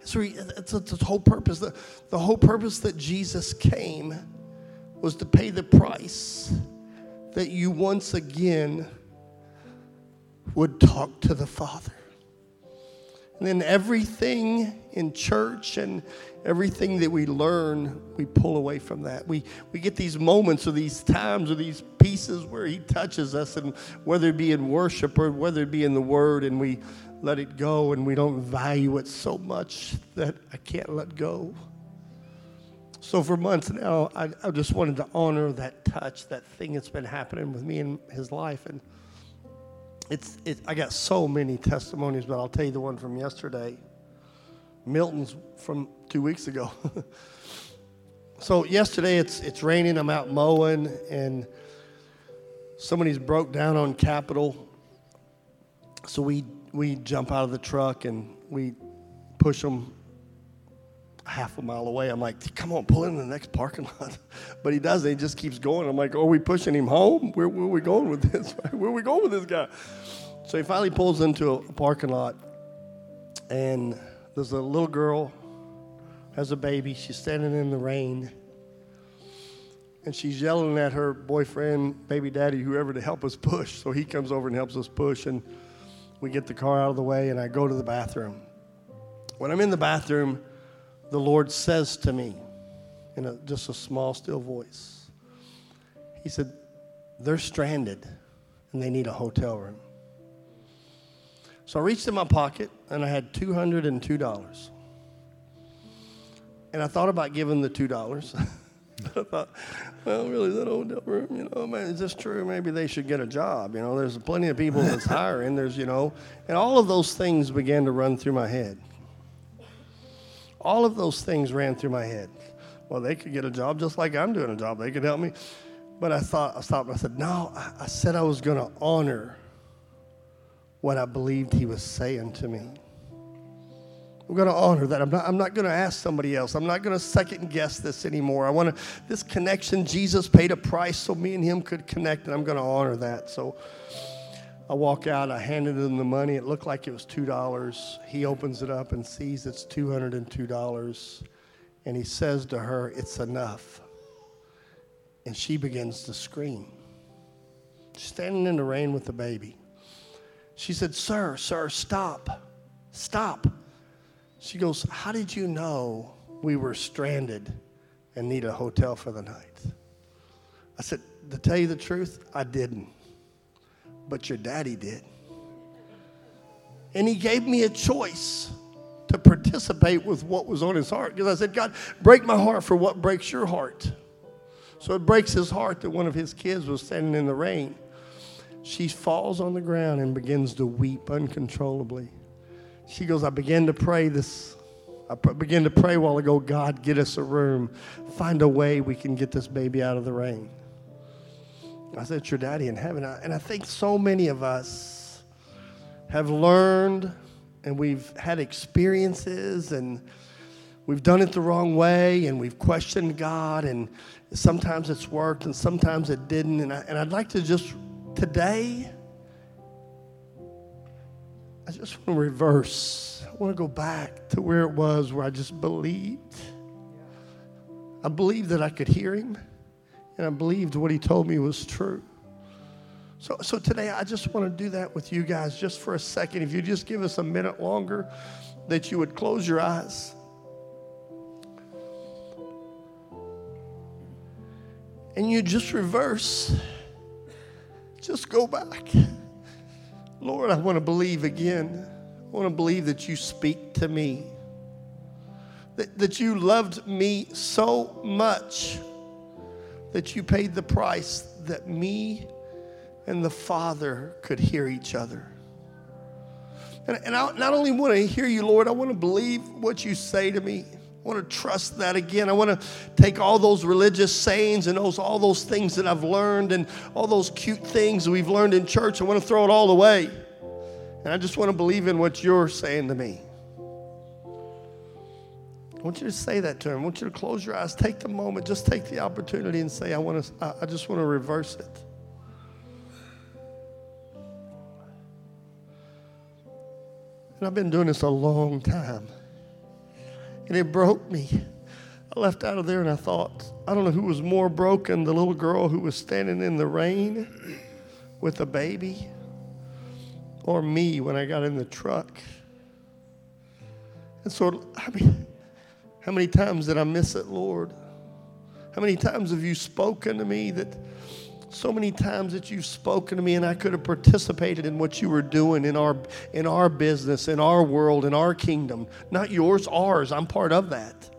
So it's, the whole purpose. The, the whole purpose that Jesus came was to pay the price that you once again would talk to the Father. And then everything in church and everything that we learn, we pull away from that. We, we get these moments or these times or these pieces where He touches us, and whether it be in worship or whether it be in the Word, and we let it go and we don't value it so much that I can't let go. So for months now, I, I just wanted to honor that touch, that thing that's been happening with me in his life. And it's, it, I got so many testimonies, but I'll tell you the one from yesterday. Milton's from two weeks ago. so yesterday it's it's raining. I'm out mowing, and somebody's broke down on Capitol. So we we jump out of the truck and we push them half a mile away. I'm like, come on, pull in the next parking lot. But he doesn't. He just keeps going. I'm like, are we pushing him home? Where, where are we going with this? Where are we going with this guy? So he finally pulls into a parking lot, and there's a little girl, has a baby. She's standing in the rain, and she's yelling at her boyfriend, baby daddy, whoever, to help us push. So he comes over and helps us push, and we get the car out of the way, and I go to the bathroom. When I'm in the bathroom, the Lord says to me in a, just a small, still voice, He said, They're stranded and they need a hotel room. So I reached in my pocket and I had $202. And I thought about giving the $2. I thought, well, really, that hotel room, you know, man, is this true? Maybe they should get a job. You know, there's plenty of people that's hiring. There's, you know, and all of those things began to run through my head. All of those things ran through my head. Well, they could get a job just like I'm doing a job. They could help me. But I thought, I stopped and I said, no, I said I was going to honor what I believed he was saying to me. I'm going to honor that. I'm not, I'm not going to ask somebody else. I'm not going to second guess this anymore. I want to, this connection, Jesus paid a price so me and him could connect, and I'm going to honor that. So I walk out, I handed him the money. It looked like it was $2. He opens it up and sees it's $202. And he says to her, It's enough. And she begins to scream. standing in the rain with the baby. She said, Sir, sir, stop. Stop. She goes, How did you know we were stranded and need a hotel for the night? I said, To tell you the truth, I didn't. But your daddy did. And he gave me a choice to participate with what was on his heart. Because I said, God, break my heart for what breaks your heart. So it breaks his heart that one of his kids was standing in the rain. She falls on the ground and begins to weep uncontrollably. She goes, I began to pray this. I began to pray a while ago, God, get us a room. Find a way we can get this baby out of the rain. I said, It's your daddy in heaven. And I think so many of us have learned and we've had experiences and we've done it the wrong way and we've questioned God and sometimes it's worked and sometimes it didn't. And, I, and I'd like to just today I just want to reverse. I want to go back to where it was where I just believed. I believed that I could hear him, and I believed what he told me was true. So, so today, I just want to do that with you guys just for a second. If you just give us a minute longer, that you would close your eyes. And you just reverse, just go back. Lord, I want to believe again. I want to believe that you speak to me, that, that you loved me so much that you paid the price that me and the Father could hear each other. And, and I not only want to hear you, Lord, I want to believe what you say to me. I want to trust that again. I want to take all those religious sayings and those all those things that I've learned and all those cute things we've learned in church. I want to throw it all away. And I just want to believe in what you're saying to me. I want you to say that to him. I want you to close your eyes, take the moment, just take the opportunity and say, I want to I just want to reverse it. And I've been doing this a long time. And it broke me. I left out of there and I thought, I don't know who was more broken the little girl who was standing in the rain with a baby or me when I got in the truck. And so, I mean, how many times did I miss it, Lord? How many times have you spoken to me that so many times that you've spoken to me and I could have participated in what you were doing in our in our business, in our world, in our kingdom. Not yours, ours. I'm part of that.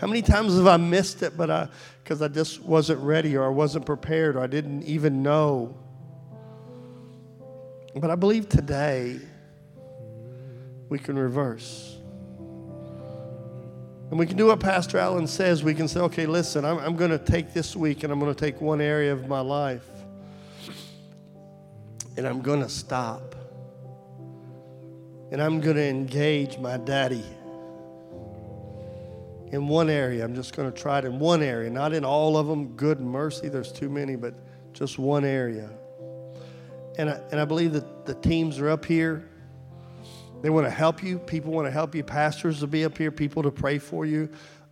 How many times have I missed it but I because I just wasn't ready or I wasn't prepared or I didn't even know. But I believe today we can reverse. And we can do what Pastor Alan says. We can say, okay, listen, I'm, I'm going to take this week and I'm going to take one area of my life and I'm going to stop. And I'm going to engage my daddy in one area. I'm just going to try it in one area, not in all of them. Good mercy, there's too many, but just one area. And I, and I believe that the teams are up here. They want to help you. People want to help you. Pastors will be up here, people to pray for you.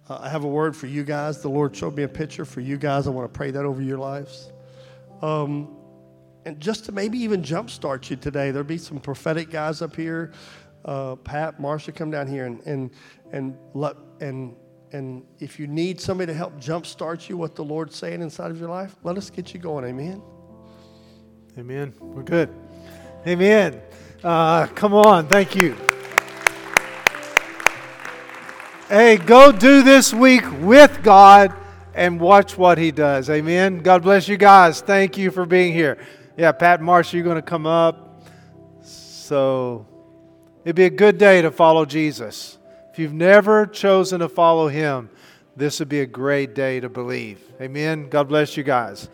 Uh, I have a word for you guys. The Lord showed me a picture for you guys. I want to pray that over your lives. Um, and just to maybe even jumpstart you today, there'll be some prophetic guys up here. Uh, Pat, Marcia, come down here and and and let and and if you need somebody to help jumpstart you, what the Lord's saying inside of your life, let us get you going. Amen. Amen. We're good. Amen. Uh, come on, thank you. Hey, go do this week with God and watch what He does. Amen. God bless you guys. Thank you for being here. Yeah, Pat Marcia, you're going to come up. So it'd be a good day to follow Jesus. If you've never chosen to follow Him, this would be a great day to believe. Amen. God bless you guys.